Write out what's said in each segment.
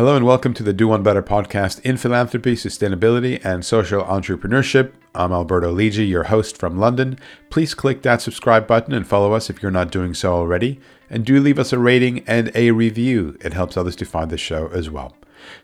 Hello and welcome to the Do One Better podcast in philanthropy, sustainability, and social entrepreneurship. I'm Alberto Lidji, your host from London. Please click that subscribe button and follow us if you're not doing so already. And do leave us a rating and a review. It helps others to find the show as well.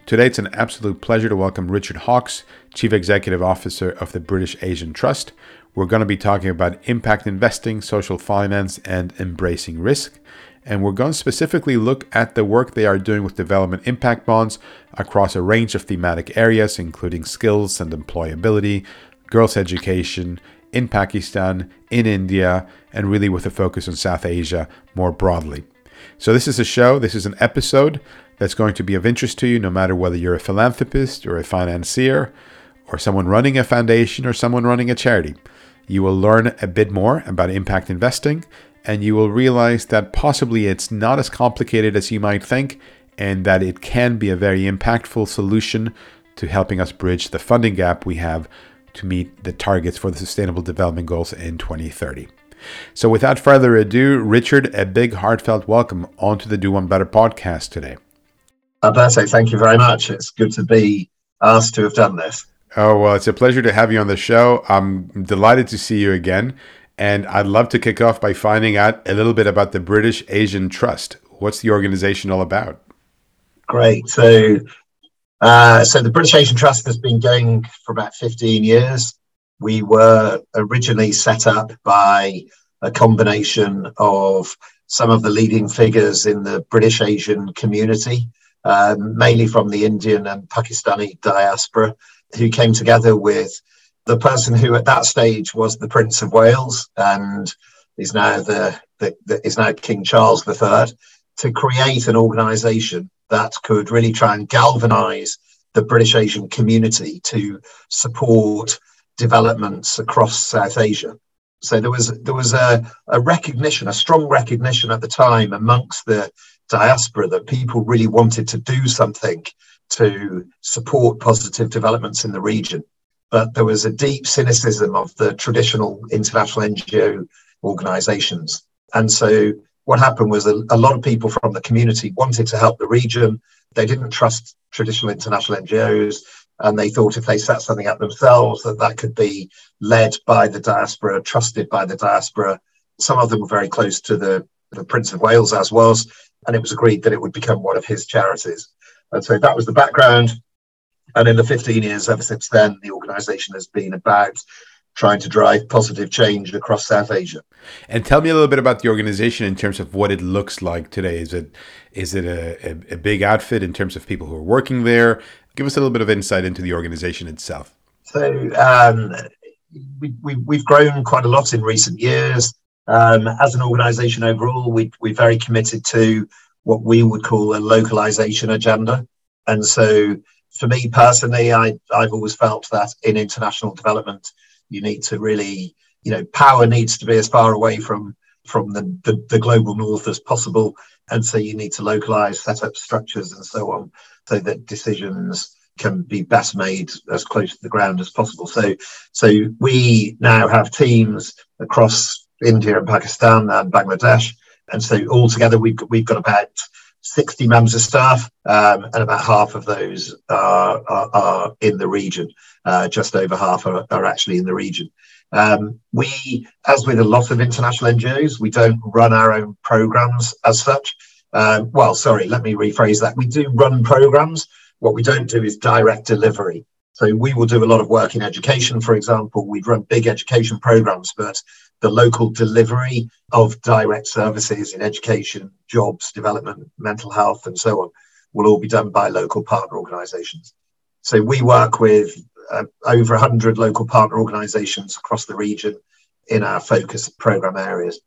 Today, it's an absolute pleasure to welcome Richard Hawkes, Chief Executive Officer of the British Asian Trust. We're going to be talking about impact investing, social finance, and embracing risk and we're going to specifically look at the work they are doing with development impact bonds across a range of thematic areas, including skills and employability, girls' education, in Pakistan, in India, and really with a focus on South Asia more broadly. So, this is a show, this is an episode that's going to be of interest to you no matter whether you're a philanthropist or a financier or someone running a foundation or someone running a charity. You will learn a bit more about impact investing and you will realize that possibly it's not as complicated as you might think, and that it can be a very impactful solution to helping us bridge the funding gap we have to meet the targets for the Sustainable Development Goals in 2030. So, without further ado, Richard, a big heartfelt welcome onto the Do One Better podcast today. Alberto, thank you very much. It's good to be asked to have done this. Oh, well, it's a pleasure to have you on the show. I'm delighted to see you again. And I'd love to kick off by finding out a little bit about the British Asian Trust. What's the organization all about? Great. So, uh, so the British Asian Trust has been going for about 15 years. We were originally set up by a combination of some of the leading figures in the British Asian community, um, mainly from the Indian and Pakistani diaspora, who came together with the person who at that stage was the Prince of Wales and is now the, the, the is now King Charles III, to create an organisation that could really try and galvanise the British Asian community to support developments across South Asia. So there was there was a, a recognition, a strong recognition at the time amongst the diaspora that people really wanted to do something to support positive developments in the region but there was a deep cynicism of the traditional international NGO organizations. And so what happened was a, a, lot of people from the community wanted to help the region. They didn't trust traditional international NGOs, and they thought if they set something up themselves, that that could be led by the diaspora, trusted by the diaspora. Some of them were very close to the, the Prince of Wales, as was, and it was agreed that it would become one of his charities. And so that was the background. And in the 15 years ever since then, the organization has been about trying to drive positive change across South Asia. And tell me a little bit about the organization in terms of what it looks like today. Is it is it a, a, a big outfit in terms of people who are working there? Give us a little bit of insight into the organization itself. So um, we, we, we've grown quite a lot in recent years. Um, as an organization overall, we, we're very committed to what we would call a localization agenda. And so for me personally, I, I've always felt that in international development, you need to really, you know, power needs to be as far away from from the, the, the global north as possible. And so you need to localize, set up structures and so on, so that decisions can be best made as close to the ground as possible. So, so we now have teams across India and Pakistan and Bangladesh, and so altogether we've we've got about 60 members of staff, um, and about half of those are, are, are in the region. Uh, just over half are, are, actually in the region. Um, we, as with a lot of international NGOs, we don't run our own programs as such. Um, well, sorry, let me rephrase that. We do run programs. What we don't do is direct delivery. So we will do a lot of work in education, for example. We run big education programs, but the local delivery of direct services in education, jobs, development, mental health, and so on will all be done by local partner organizations. So we work with uh, over 100 local partner organizations across the region in our focus program areas.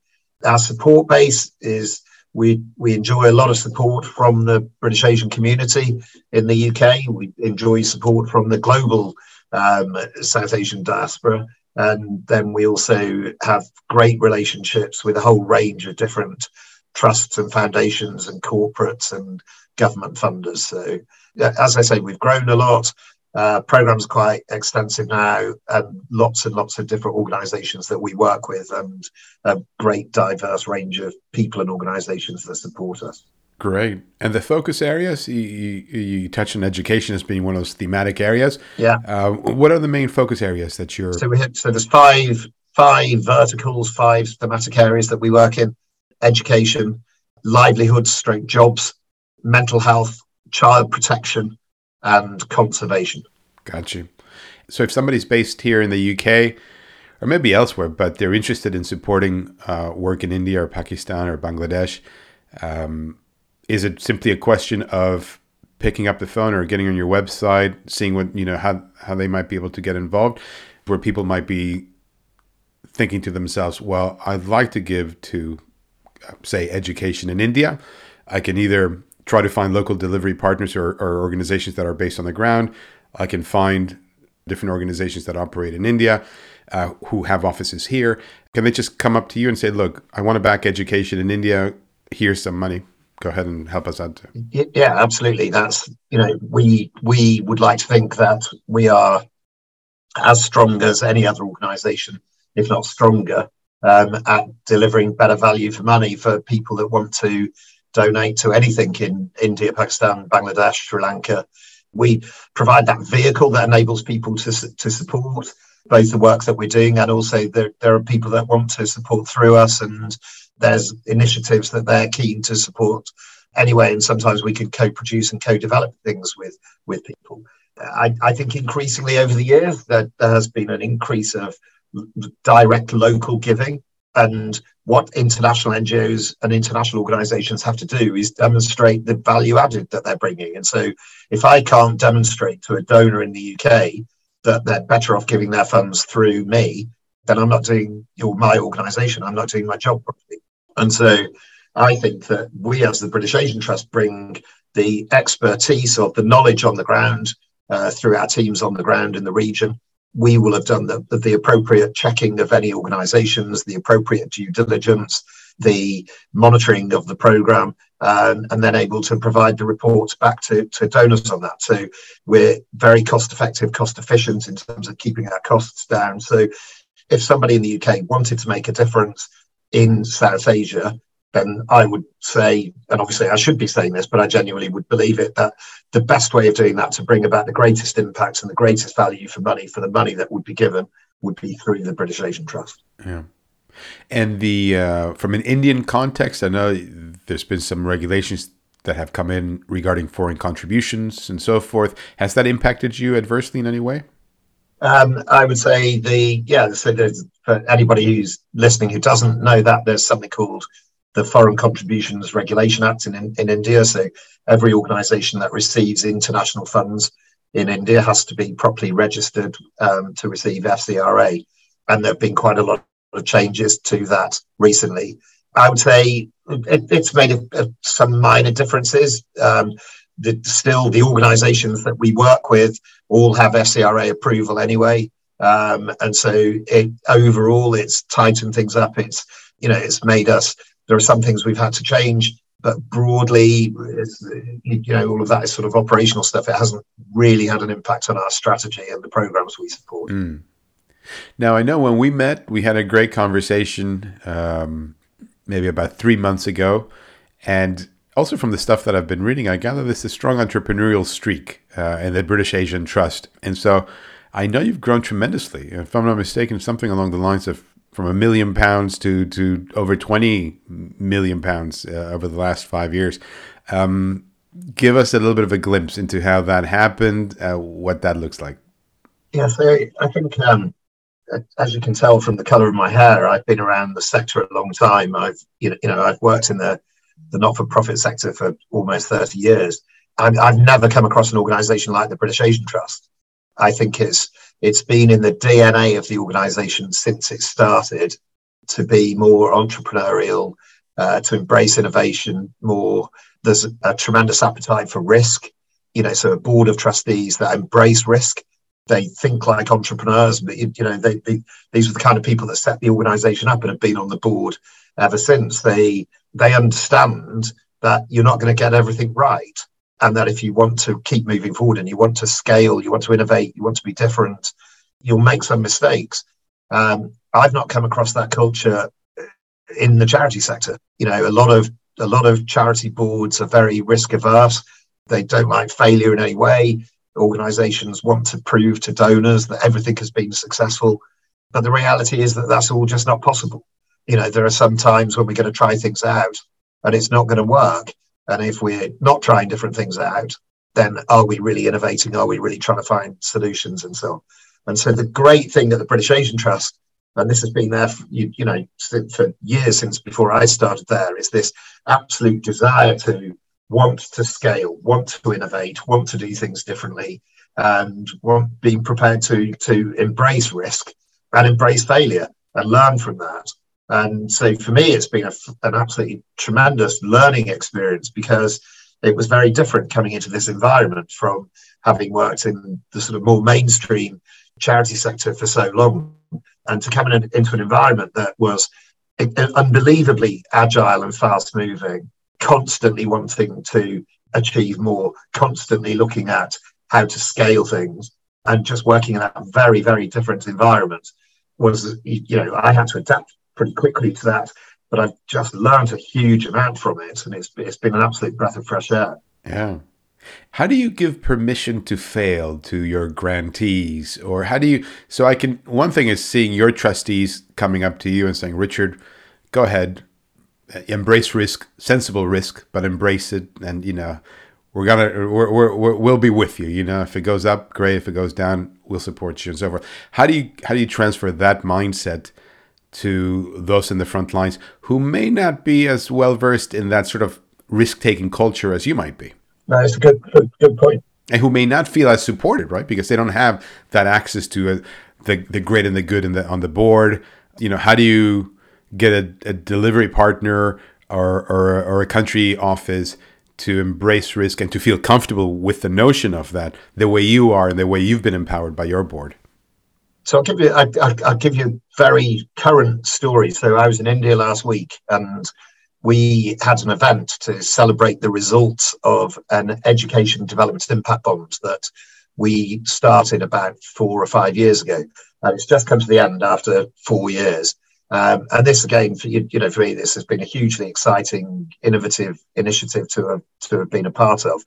Our support base is we we enjoy a lot of support from the British Asian community in the UK. We enjoy support from the global um, South Asian diaspora, and then we also have great relationships with a whole range of different trusts and foundations and corporates and government funders. So, as I say, we've grown a lot. Uh, programs quite extensive now, and lots and lots of different organisations that we work with, and a great diverse range of people and organisations that support us. Great. And the focus areas, you, you, you touched on education as being one of those thematic areas. Yeah. Uh, what are the main focus areas that you're? So we have, so there's five five verticals, five thematic areas that we work in: education, livelihoods, straight jobs, mental health, child protection, and conservation. Got you. So if somebody's based here in the UK or maybe elsewhere, but they're interested in supporting uh, work in India or Pakistan or Bangladesh. Um, is it simply a question of picking up the phone or getting on your website, seeing what you know how how they might be able to get involved, where people might be thinking to themselves, "Well, I'd like to give to, say, education in India. I can either try to find local delivery partners or, or organizations that are based on the ground. I can find different organizations that operate in India." Uh, who have offices here? Can they just come up to you and say, "Look, I want to back education in India. Here's some money." Go ahead and help us out too. Yeah, absolutely. That's you know we we would like to think that we are as strong as any other organisation, if not stronger, um, at delivering better value for money for people that want to donate to anything in India, Pakistan, Bangladesh, Sri Lanka. We provide that vehicle that enables people to to support both the work that we're doing and also there, there are people that want to support through us and there's initiatives that they're keen to support anyway, and sometimes we can co-produce and co-develop things with with people. I, I think increasingly over the years that there has been an increase of direct local giving, and what international NGOs and international organisations have to do is demonstrate the value added that they're bringing. And so, if I can't demonstrate to a donor in the UK that they're better off giving their funds through me, then I'm not doing or my organisation. I'm not doing my job properly. And so I think that we, as the British Asian Trust, bring the expertise of the knowledge on the ground uh, through our teams on the ground in the region. We will have done the, the appropriate checking of any organisations, the appropriate due diligence, the monitoring of the programme, um, and then able to provide the reports back to, to donors on that. So we're very cost effective, cost efficient in terms of keeping our costs down. So if somebody in the UK wanted to make a difference, in South Asia, then I would say, and obviously I should be saying this, but I genuinely would believe it, that the best way of doing that to bring about the greatest impact and the greatest value for money, for the money that would be given, would be through the British Asian Trust. Yeah. And the uh, from an Indian context, I know there's been some regulations that have come in regarding foreign contributions and so forth. Has that impacted you adversely in any way? Um, I would say the yeah. So for anybody who's listening who doesn't know that, there's something called the Foreign Contributions Regulation Act in, in, in India. So every organisation that receives international funds in India has to be properly registered um, to receive FCRA, and there have been quite a lot of changes to that recently. I would say it, it's made a, a, some minor differences. Um, the, still, the organisations that we work with all have FCRA approval anyway. Um, and so it, overall, it's tightened things up. It's, you know, it's made us, there are some things we've had to change, but broadly, you know, all of that is sort of operational stuff. It hasn't really had an impact on our strategy and the programs we support. Mm. Now, I know when we met, we had a great conversation um, maybe about three months ago. And also from the stuff that I've been reading, I gather there's a strong entrepreneurial streak uh, in the British Asian Trust. And so I know you've grown tremendously. If I'm not mistaken, something along the lines of from a million pounds to, to over 20 million pounds uh, over the last five years. Um, give us a little bit of a glimpse into how that happened, uh, what that looks like. Yeah, so I think, um, as you can tell from the color of my hair, I've been around the sector a long time. I've, you know, you know I've worked in the the not-for-profit sector for almost 30 years. And I've never come across an organisation like the British Asian Trust. I think it's it's been in the DNA of the organisation since it started to be more entrepreneurial, uh, to embrace innovation more. There's a tremendous appetite for risk. You know, so a board of trustees that embrace risk. They think like entrepreneurs, but you know, they, they, these are the kind of people that set the organisation up and have been on the board ever since. They they understand that you're not going to get everything right. And that if you want to keep moving forward and you want to scale, you want to innovate, you want to be different, you'll make some mistakes. Um, I've not come across that culture in the charity sector. You know, a lot of a lot of charity boards are very risk averse. They don't like failure in any way. Organizations want to prove to donors that everything has been successful. But the reality is that that's all just not possible. You know, there are some times when we're going to try things out and it's not going to work. And if we're not trying different things out, then are we really innovating? Are we really trying to find solutions and so on? And so the great thing at the British Asian Trust, and this has been there, for, you, you know, for years since before I started there, is this absolute desire to want to scale, want to innovate, want to do things differently, and want being prepared to to embrace risk and embrace failure and learn from that. And so for me, it's been a, an absolutely tremendous learning experience because it was very different coming into this environment from having worked in the sort of more mainstream charity sector for so long and to come in, into an environment that was unbelievably agile and fast moving, constantly wanting to achieve more, constantly looking at how to scale things and just working in a very, very different environment was, you know, I had to adapt pretty quickly to that. But I've just learned a huge amount from it, and it's it's been an absolute breath of fresh air. Yeah. How do you give permission to fail to your grantees? Or how do you? So I can. One thing is seeing your trustees coming up to you and saying, Richard, go ahead, eh, embrace risk, sensible risk, but embrace it. And, you know, we're going to, we're, we're, we'll be with you. You know, if it goes up, great. If it goes down, we'll support you and so forth. How do you, how do you transfer that mindset to those in the front lines who may not be as well versed in that sort of risk taking culture as you might be. It's a good, good, good point. And who may not feel as supported, right? Because they don't have that access to a, uh, the the great and the good in the, on the board. You know, how do you get a, a delivery partner or, or or a country office to embrace risk and to feel comfortable with the notion of that the way you are and the way you've been empowered by your board? So I'll give you I, will give you very current story. So I was in India last week, and we had an event to celebrate the results of an education development impact bond that we started about four or five years ago. And it's just come to the end after four years. Um, and this again, for you, you know, for me, this has been a hugely exciting, innovative initiative to have to have been a part of.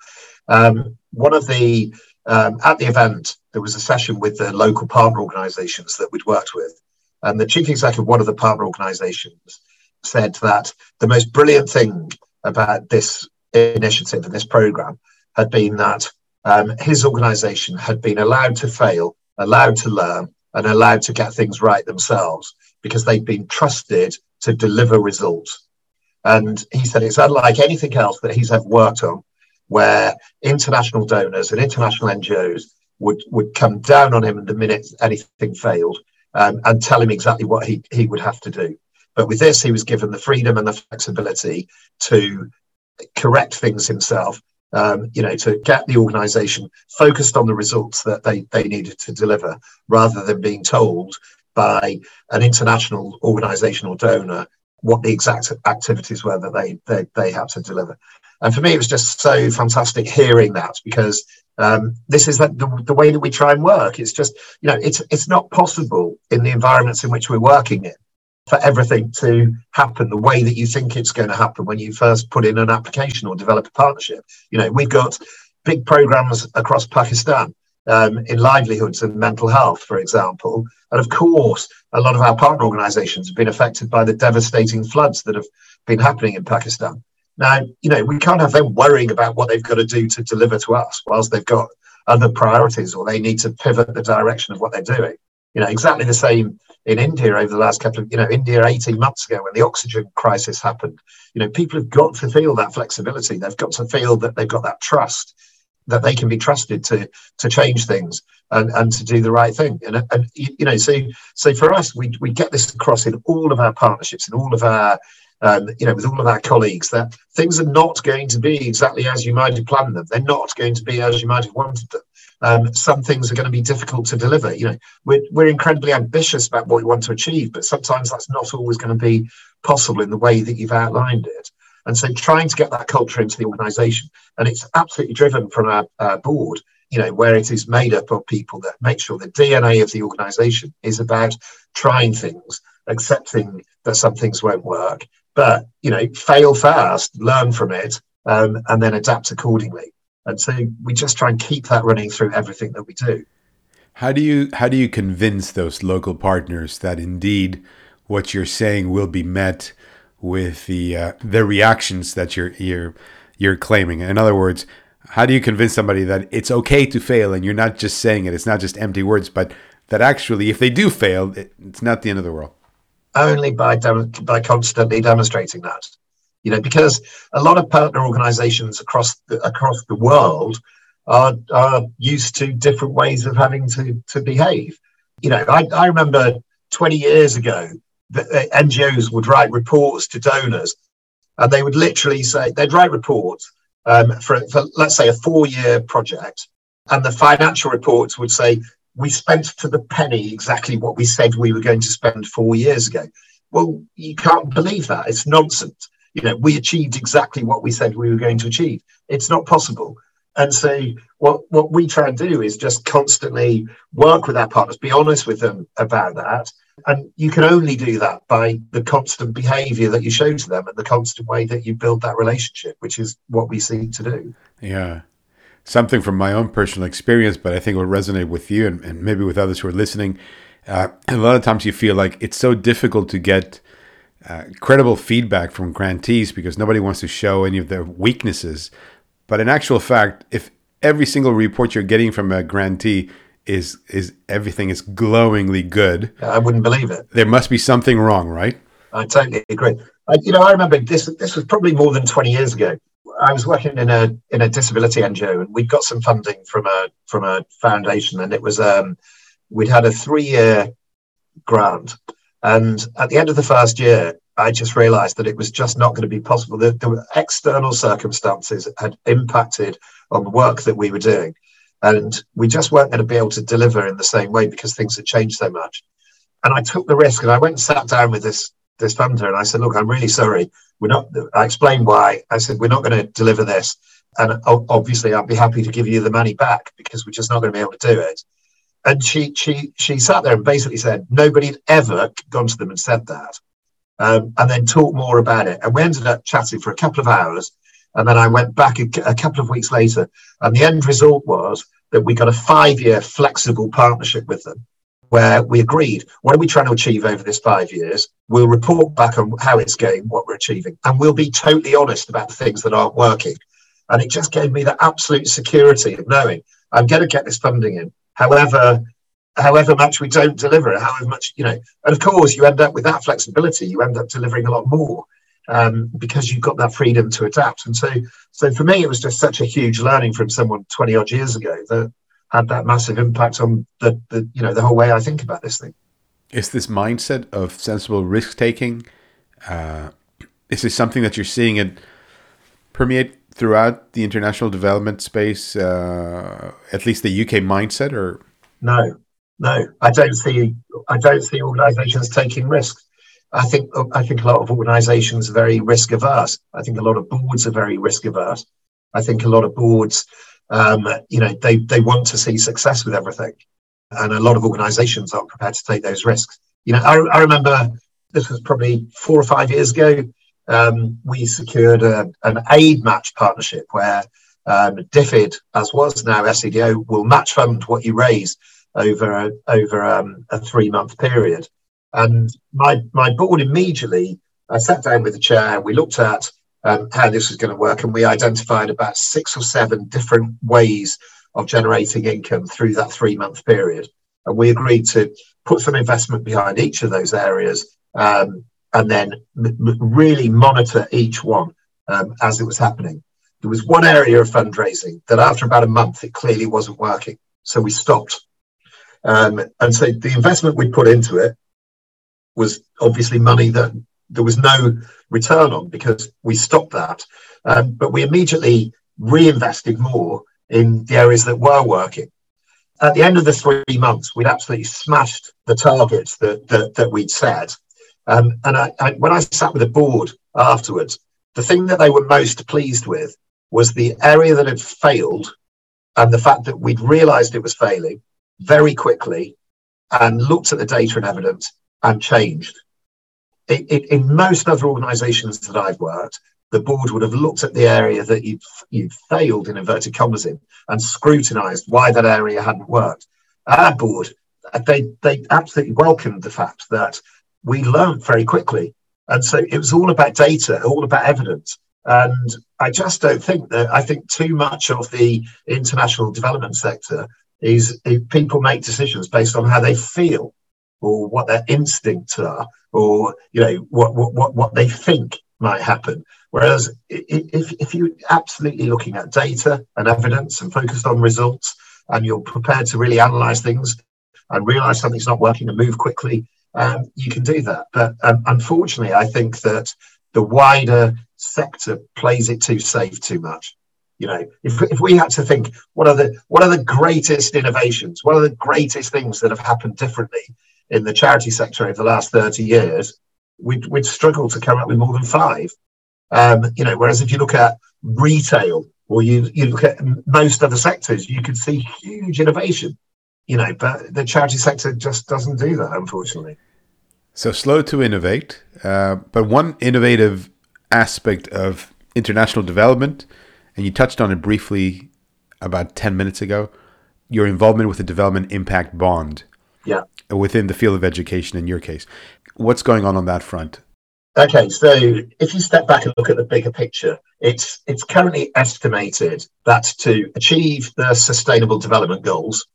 Um, one of the um, at the event, there was a session with the local partner organisations that we'd worked with, and the chief executive of one of the partner organisations said that the most brilliant thing about this initiative and this program had been that um, his organisation had been allowed to fail, allowed to learn, and allowed to get things right themselves because they'd been trusted to deliver results. And he said it's unlike anything else that he's ever worked on where international donors and international NGOs would, would come down on him the minute anything failed um, and tell him exactly what he, he would have to do. But with this, he was given the freedom and the flexibility to correct things himself, um, you know, to get the organization focused on the results that they, they needed to deliver rather than being told by an international organization or donor what the exact activities were that they, they, they had to deliver. And for me, it was just so fantastic hearing that because um, this is the, the, way that we try and work. It's just, you know, it's it's not possible in the environments in which we're working in for everything to happen the way that you think it's going to happen when you first put in an application or develop a partnership. You know, we've got big programs across Pakistan um, in livelihoods and mental health, for example. And of course, a lot of our partner organizations have been affected by the devastating floods that have been happening in Pakistan. Now, you know, we can't have them worrying about what they've got to do to deliver to us whilst they've got other priorities or they need to pivot the direction of what they're doing. You know, exactly the same in India over the last couple of, you know, India 18 months ago when the oxygen crisis happened. You know, people have got to feel that flexibility. They've got to feel that they've got that trust that they can be trusted to to change things and, and to do the right thing. And, and you know, so so for us, we we get this across in all of our partnerships, in all of our um, you know, with all of our colleagues, that things are not going to be exactly as you might have planned them. They're not going to be as you might have wanted them. Um, some things are going to be difficult to deliver. You know, we're, we're incredibly ambitious about what we want to achieve, but sometimes that's not always going to be possible in the way that you've outlined it. And so trying to get that culture into the organization, and it's absolutely driven from our, our board, you know, where it is made up of people that make sure the DNA of the organization is about trying things, accepting that some things won't work, but you know, fail fast, learn from it, um, and then adapt accordingly. And so we just try and keep that running through everything that we do. How do you how do you convince those local partners that indeed what you're saying will be met with the uh, the reactions that you're you're you're claiming? In other words, how do you convince somebody that it's okay to fail and you're not just saying it? It's not just empty words, but that actually, if they do fail, it, it's not the end of the world. Only by dem- by constantly demonstrating that, you know, because a lot of partner organisations across the, across the world are are used to different ways of having to to behave. You know, I, I remember 20 years ago that NGOs would write reports to donors, and they would literally say they'd write reports um, for, for let's say a four year project, and the financial reports would say we spent to the penny exactly what we said we were going to spend four years ago. Well, you can't believe that. It's nonsense. You know, we achieved exactly what we said we were going to achieve. It's not possible. And so, what, what we try and do is just constantly work with our partners, be honest with them about that. And you can only do that by the constant behavior that you show to them and the constant way that you build that relationship, which is what we seek to do. Yeah something from my own personal experience, but I think it will resonate with you and, and maybe with others who are listening. Uh, a lot of times you feel like it's so difficult to get uh, credible feedback from grantees because nobody wants to show any of their weaknesses. But in actual fact, if every single report you're getting from a grantee is is everything is glowingly good, I wouldn't believe it. There must be something wrong, right? I totally agree. I, you know, I remember this. This was probably more than twenty years ago. I was working in a in a disability NGO, and we'd got some funding from a from a foundation, and it was um, we'd had a three year grant, and at the end of the first year, I just realised that it was just not going to be possible. The, the external circumstances had impacted on the work that we were doing, and we just weren't going to be able to deliver in the same way because things had changed so much. And I took the risk, and I went and sat down with this this funder, and I said, "Look, I'm really sorry. We're not." I explained why. I said, "We're not going to deliver this, and obviously, I'd be happy to give you the money back because we're just not going to be able to do it." And she she she sat there and basically said, "Nobody had ever gone to them and said that," um, and then talked more about it. And we ended up chatting for a couple of hours, and then I went back a, a couple of weeks later, and the end result was that we got a five-year flexible partnership with them where we agreed what are we trying to achieve over this five years we'll report back on how it's going what we're achieving and we'll be totally honest about the things that aren't working. And it just gave me the absolute security of knowing i'm going to get this funding in however however much we don't deliver however much you know. And of course you end up with that flexibility you end up delivering a lot more um, because you've got that freedom to adapt. And so so for me it was just such a huge learning from someone 20 odd years ago that had that massive impact on the, the you know the whole way I think about this thing. Is this mindset of sensible risk taking? Uh, is this something that you're seeing it permeate throughout the international development space? Uh, at least the UK mindset, or no, no, I don't see. I don't see organisations taking risks. I think I think a lot of organisations are very risk averse. I think a lot of boards are very risk averse. I think a lot of boards um, you know, they, they want to see success with everything. And a lot of organizations aren't prepared to take those risks. You know, I, I remember this was probably four or five years ago. Um, we secured a, an aid match partnership where um, DFID, as was now FCDO, will match fund what you raise over a, over um, a three month period. And my my board immediately, I sat down with the chair. And we looked at um, how this was going to work. And we identified about six or seven different ways of generating income through that three month period. And we agreed to put some investment behind each of those areas um, and then m- really monitor each one um, as it was happening. There was one area of fundraising that after about a month, it clearly wasn't working. So we stopped. Um, and so the investment we put into it was obviously money that there was no return on because we stopped that. Um, but we immediately reinvested more in the areas that were working. At the end of the three months, we'd absolutely smashed the targets that, that, that we'd set. Um, and I, I, when I sat with the board afterwards, the thing that they were most pleased with was the area that had failed and the fact that we'd realized it was failing very quickly and looked at the data and evidence and changed it, it, in most other organisations that I've worked, the board would have looked at the area that you'd, you'd failed in inverted commas in and scrutinised why that area hadn't worked. Our board, they they absolutely welcomed the fact that we learned very quickly, and so it was all about data, all about evidence. And I just don't think that I think too much of the international development sector is people make decisions based on how they feel or what their instincts are or you know what what what, they think might happen. Whereas if, if you're absolutely looking at data and evidence and focused on results and you're prepared to really analyze things and realize something's not working and move quickly um, you can do that. But um, unfortunately i think that the wider sector plays it too safe too much. You know, if, if we had to think what are the what are the greatest innovations, what are the greatest things that have happened differently in the charity sector over the last 30 years, we'd, we'd struggle to come up with more than five. Um, you know, whereas if you look at retail or you, you look at most other sectors, you can see huge innovation, you know, but the charity sector just doesn't do that, unfortunately. So slow to innovate, uh, but one innovative aspect of international development and you touched on it briefly about 10 minutes ago your involvement with the development impact bond yeah within the field of education in your case what's going on on that front okay so if you step back and look at the bigger picture it's it's currently estimated that to achieve the sustainable development goals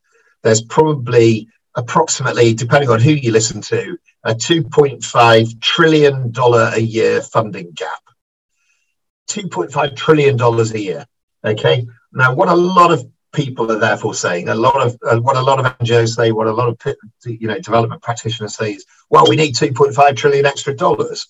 there's probably approximately depending on who you listen to a 2.5 trillion dollar a year funding gap $2.5 trillion a year. Okay. Now, what a lot of people are therefore saying, a lot of uh, what a lot of NGOs say, what a lot of you know development practitioners say is, well, we need 2.5 trillion extra dollars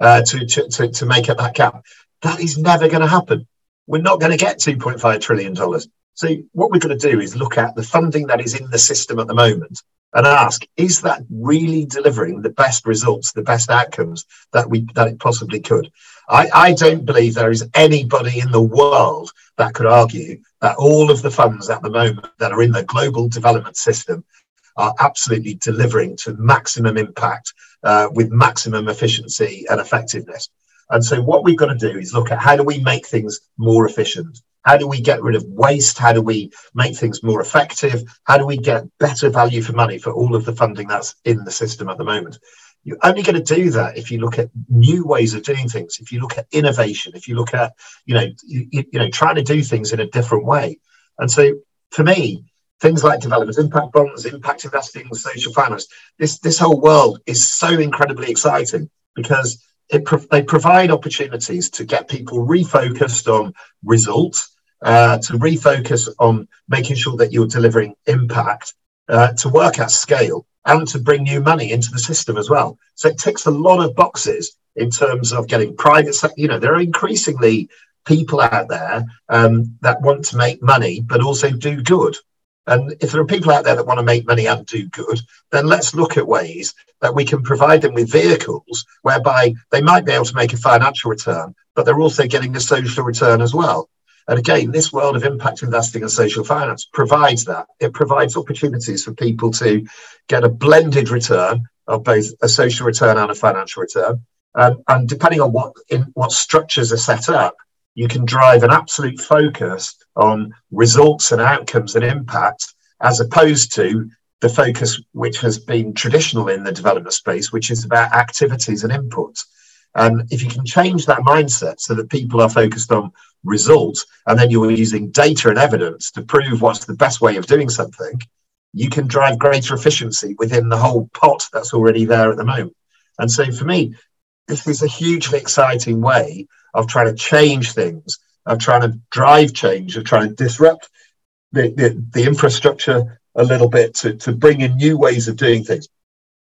uh, to, to, to, make up that gap. That is never going to happen. We're not going to get 2.5 trillion dollars. So what we're going to do is look at the funding that is in the system at the moment and ask, is that really delivering the best results, the best outcomes that we that it possibly could? I, I don't believe there is anybody in the world that could argue that all of the funds at the moment that are in the global development system are absolutely delivering to maximum impact uh, with maximum efficiency and effectiveness. And so, what we've got to do is look at how do we make things more efficient? How do we get rid of waste? How do we make things more effective? How do we get better value for money for all of the funding that's in the system at the moment? You're only going to do that if you look at new ways of doing things. If you look at innovation, if you look at you know you, you know trying to do things in a different way. And so for me, things like development impact bonds, impact investing, social finance, this this whole world is so incredibly exciting because it they provide opportunities to get people refocused on results, uh, to refocus on making sure that you're delivering impact, uh, to work at scale and to bring new money into the system as well. So it ticks a lot of boxes in terms of getting private. You know, there are increasingly people out there um, that want to make money but also do good. And if there are people out there that want to make money and do good, then let's look at ways that we can provide them with vehicles whereby they might be able to make a financial return, but they're also getting a social return as well. And again, this world of impact investing and social finance provides that. It provides opportunities for people to get a blended return of both a social return and a financial return. Um, and depending on what in what structures are set up, you can drive an absolute focus on results and outcomes and impact, as opposed to the focus which has been traditional in the development space, which is about activities and inputs. And if you can change that mindset so that people are focused on results, and then you're using data and evidence to prove what's the best way of doing something, you can drive greater efficiency within the whole pot that's already there at the moment. And so for me, this is a hugely exciting way of trying to change things, of trying to drive change, of trying to disrupt the, the, the infrastructure a little bit to, to bring in new ways of doing things,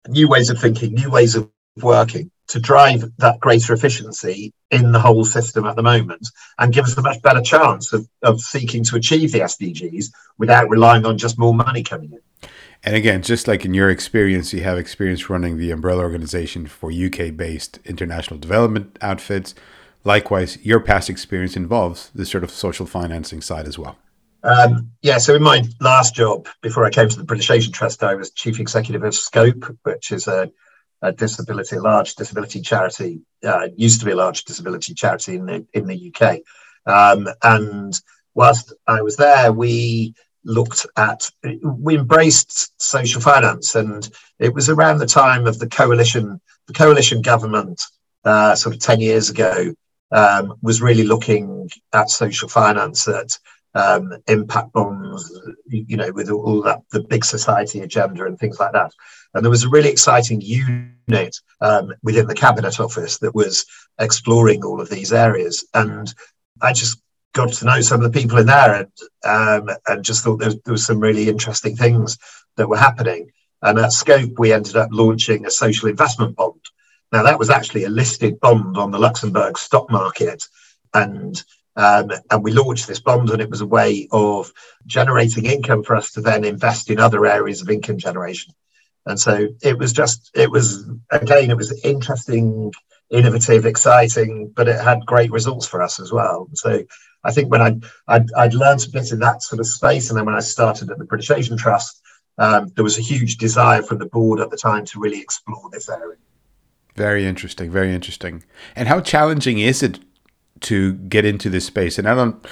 new ways of thinking, new ways of working to drive that greater efficiency in the whole system at the moment and give us a much better chance of, of seeking to achieve the SDGs without relying on just more money coming in. And again, just like in your experience, you have experience running the umbrella organization for UK based international development outfits. Likewise, your past experience involves the sort of social financing side as well. Um, yeah, so in my last job, before I came to the British Asian Trust, I was chief executive of Scope, which is a a disability, a large disability charity, uh, used to be a large disability charity in the in the UK. Um, and whilst I was there, we looked at we embraced social finance, and it was around the time of the coalition, the coalition government, uh, sort of ten years ago, um, was really looking at social finance at um, impact bonds, you know, with all that the big society agenda and things like that. And there was a really exciting unit um, within the cabinet office that was exploring all of these areas. And I just got to know some of the people in there and um, and just thought there, there was some really interesting things that were happening. And at Scope, we ended up launching a social investment bond. Now that was actually a listed bond on the Luxembourg stock market, and um, and we launched this bond, and it was a way of generating income for us to then invest in other areas of income generation. And so it was just, it was, again, it was interesting, innovative, exciting, but it had great results for us as well. So I think when I'd, I'd, I'd learned a bit in that sort of space, and then when I started at the British Asian Trust, um, there was a huge desire from the board at the time to really explore this area. Very interesting, very interesting. And how challenging is it to get into this space? And I don't,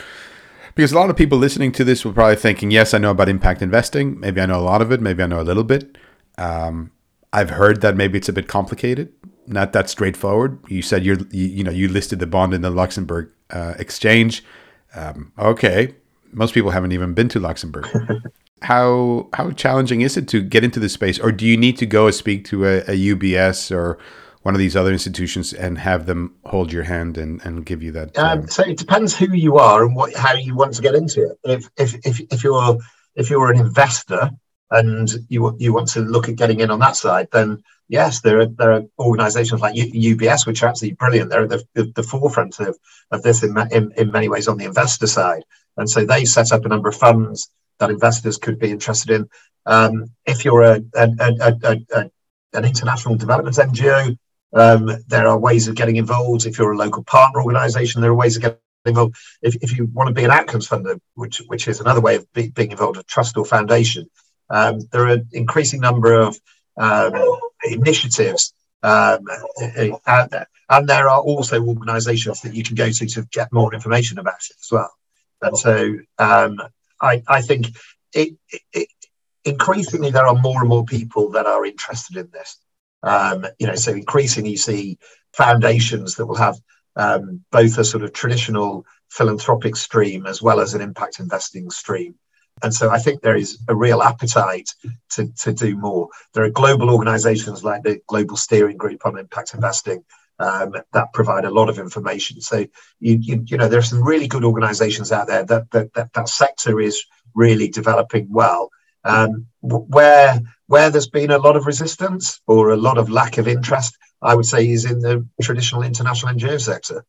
because a lot of people listening to this will probably thinking, yes, I know about impact investing. Maybe I know a lot of it. Maybe I know a little bit. Um, I've heard that maybe it's a bit complicated, not that straightforward. You said you're, you, you know, you listed the bond in the Luxembourg uh, exchange. Um, okay, most people haven't even been to Luxembourg. how how challenging is it to get into this space, or do you need to go and speak to a, a UBS or one of these other institutions and have them hold your hand and, and give you that? Um, so it depends who you are and what how you want to get into it. If if if, if you're if you're an investor and you you want to look at getting in on that side, then yes, there are there are organisations like UBS which are absolutely brilliant. They're at the, the, forefront of, of this in, in, in many ways on the investor side, and so they set up a number of funds that investors could be interested in. Um, if you're a, a, a, a, an international development NGO, um, there are ways of getting involved. If you're a local partner organisation, there are ways of getting involved. If, if you want to be an outcomes funder, which which is another way of be, being involved, a trust or foundation, um, there are an increasing number of um, initiatives um, out there. And there are also organisations that you can go to to get more information about it as well. And so um, I, I, think it, it, increasingly there are more and more people that are interested in this. Um, you know, so increasingly you see foundations that will have um, both a sort of traditional philanthropic stream as well as an impact investing stream. And so I think there is a real appetite to, to do more. There are global organizations like the Global Steering Group on Impact Investing um, that provide a lot of information. So, you, you, you, know, there are some really good organizations out there that that, that, that sector is really developing well. Um, where where there's been a lot of resistance or a lot of lack of interest, I would say is in the traditional international NGO sector.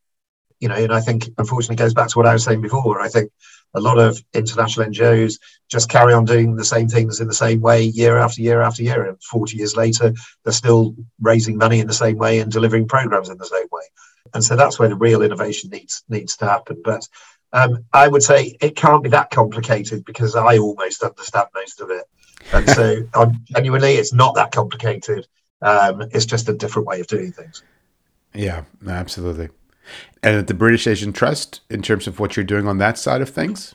You know, and I think unfortunately goes back to what I was saying before. I think a lot of international NGOs just carry on doing the same things in the same way year after year after year. And 40 years later, they're still raising money in the same way and delivering programs in the same way. And so that's where the real innovation needs needs to happen. But um, I would say it can't be that complicated because I almost understand most of it. And so um, genuinely, it's not that complicated. Um, it's just a different way of doing things. Yeah, absolutely. And at the British Asian Trust, in terms of what you're doing on that side of things?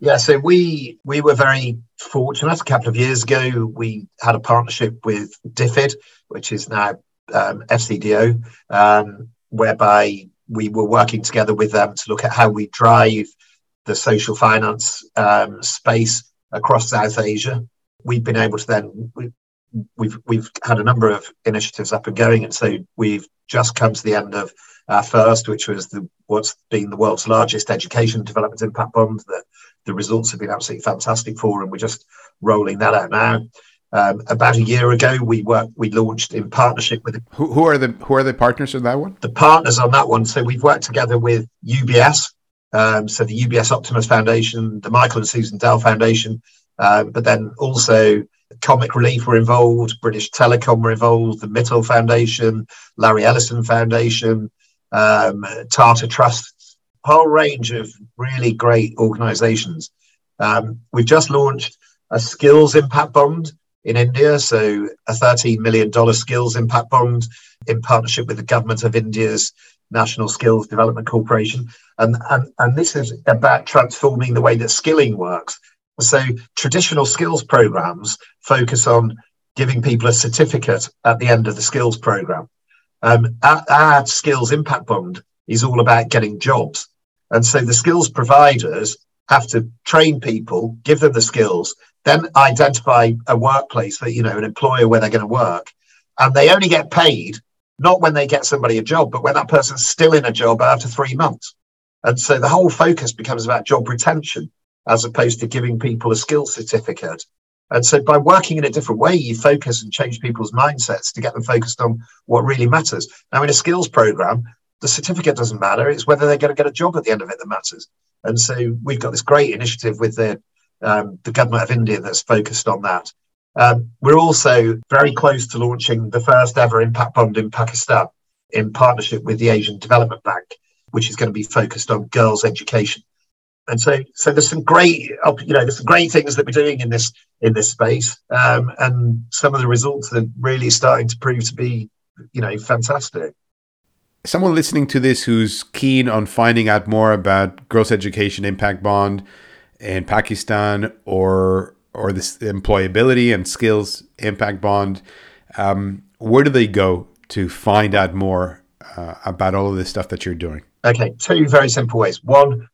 Yeah, so we we were very fortunate. A couple of years ago, we had a partnership with DFID, which is now um, FCDO, um, whereby we were working together with them to look at how we drive the social finance um, space across South Asia. We've been able to then we, we've we've had a number of initiatives up and going, and so we've just come to the end of our first, which was the what's been the world's largest education development impact bond. The, the results have been absolutely fantastic for, and we're just rolling that out now. Um, about a year ago, we worked, we launched in partnership with. Who, who, are the who are the partners on that one? The partners on that one. So we've worked together with UBS, um, so the UBS Optimus Foundation, the Michael and Susan Dell Foundation, uh, but then also Comic Relief were involved, British Telecom were involved, the Mittal Foundation, Larry Ellison Foundation, um, Tata Trust, whole range of really great organisations. Um, we've just launched a skills impact bond, in India. So a $13 million skills impact bond in partnership with the government of India's National Skills Development Corporation. And, and, and this is about transforming the way that skilling works. So traditional skills programs focus on giving people a certificate at the end of the skills program. Um, our, our skills impact bond is all about getting jobs. And so the skills providers have to train people, give them the skills, then identify a workplace that, you know, an employer where they're going to work. And they only get paid not when they get somebody a job, but when that person's still in a job after three months. And so the whole focus becomes about job retention as opposed to giving people a skill certificate. And so by working in a different way, you focus and change people's mindsets to get them focused on what really matters. Now, in a skills program, the certificate doesn't matter. It's whether they're going to get a job at the end of it that matters. And so we've got this great initiative with the, um, the government of India that's focused on that. Um, we're also very close to launching the first ever impact bond in Pakistan in partnership with the Asian Development Bank, which is going to be focused on girls' education. And so, so there's some great, you know, there's some great things that we're doing in this in this space, um, and some of the results are really starting to prove to be, you know, fantastic. Someone listening to this who's keen on finding out more about Girls' Education Impact Bond in Pakistan or or this employability and skills impact bond, um, where do they go to find out more uh, about all of this stuff that you're doing? Okay, two very simple ways. One,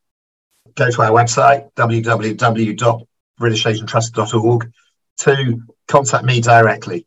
go to our website, www.britishasiantrust.org. to contact me directly,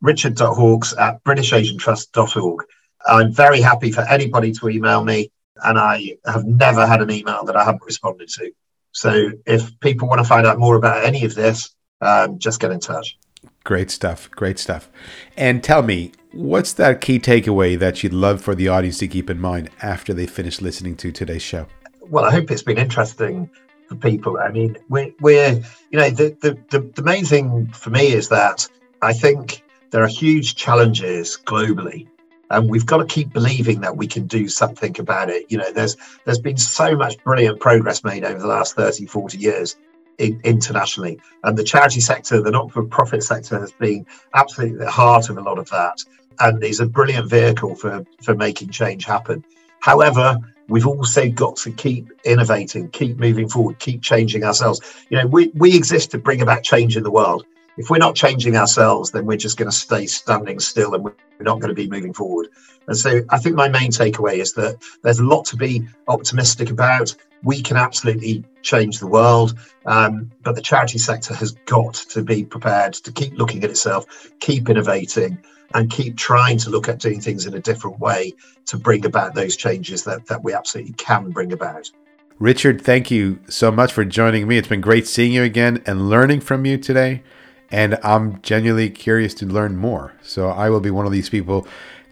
richard.hawkes at britishasiantrust.org. I'm very happy for anybody to email me, and I have never had an email that I haven't responded to. So if people want to find out more about any of this, um, just get in touch. Great stuff. Great stuff. And tell me, what's that key takeaway that you'd love for the audience to keep in mind after they finish listening to today's show? Well, I hope it's been interesting for people. I mean, we're, we're you know, the, the, the, the main thing for me is that I think there are huge challenges globally and we've got to keep believing that we can do something about it you know there's there's been so much brilliant progress made over the last 30 40 years in, internationally and the charity sector the not-for-profit sector has been absolutely at the heart of a lot of that and is a brilliant vehicle for for making change happen however we've also got to keep innovating keep moving forward keep changing ourselves you know we, we exist to bring about change in the world if we're not changing ourselves, then we're just going to stay standing still and we're not going to be moving forward. And so I think my main takeaway is that there's a lot to be optimistic about. We can absolutely change the world, um, but the charity sector has got to be prepared to keep looking at itself, keep innovating, and keep trying to look at doing things in a different way to bring about those changes that, that we absolutely can bring about. Richard, thank you so much for joining me. It's been great seeing you again and learning from you today and I'm genuinely curious to learn more. So I will be one of these people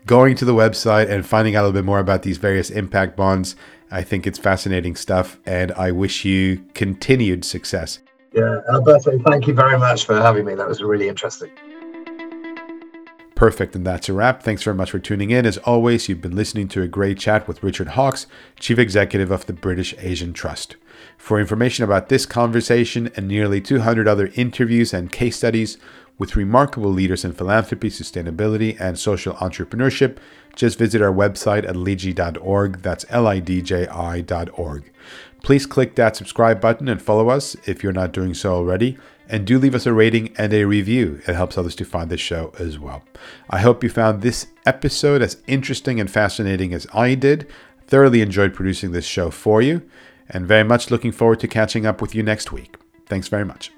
going to the website and finding out a little bit more about these various impact bonds. I think it's fascinating stuff, and I wish you continued success. Yeah, Alberto, thank you very much for having me. That was really interesting. Perfect, and that's a wrap. Thanks very much for tuning in. As always, you've been listening to a great chat with Richard Hawkes, Chief Executive of the British Asian Trust. For information about this conversation and nearly 200 other interviews and case studies with remarkable leaders in philanthropy, sustainability, and social entrepreneurship, just visit our website at lidji.org. That's L I D J I.org. Please click that subscribe button and follow us if you're not doing so already. And do leave us a rating and a review. It helps others to find the show as well. I hope you found this episode as interesting and fascinating as I did. Thoroughly enjoyed producing this show for you and very much looking forward to catching up with you next week. Thanks very much.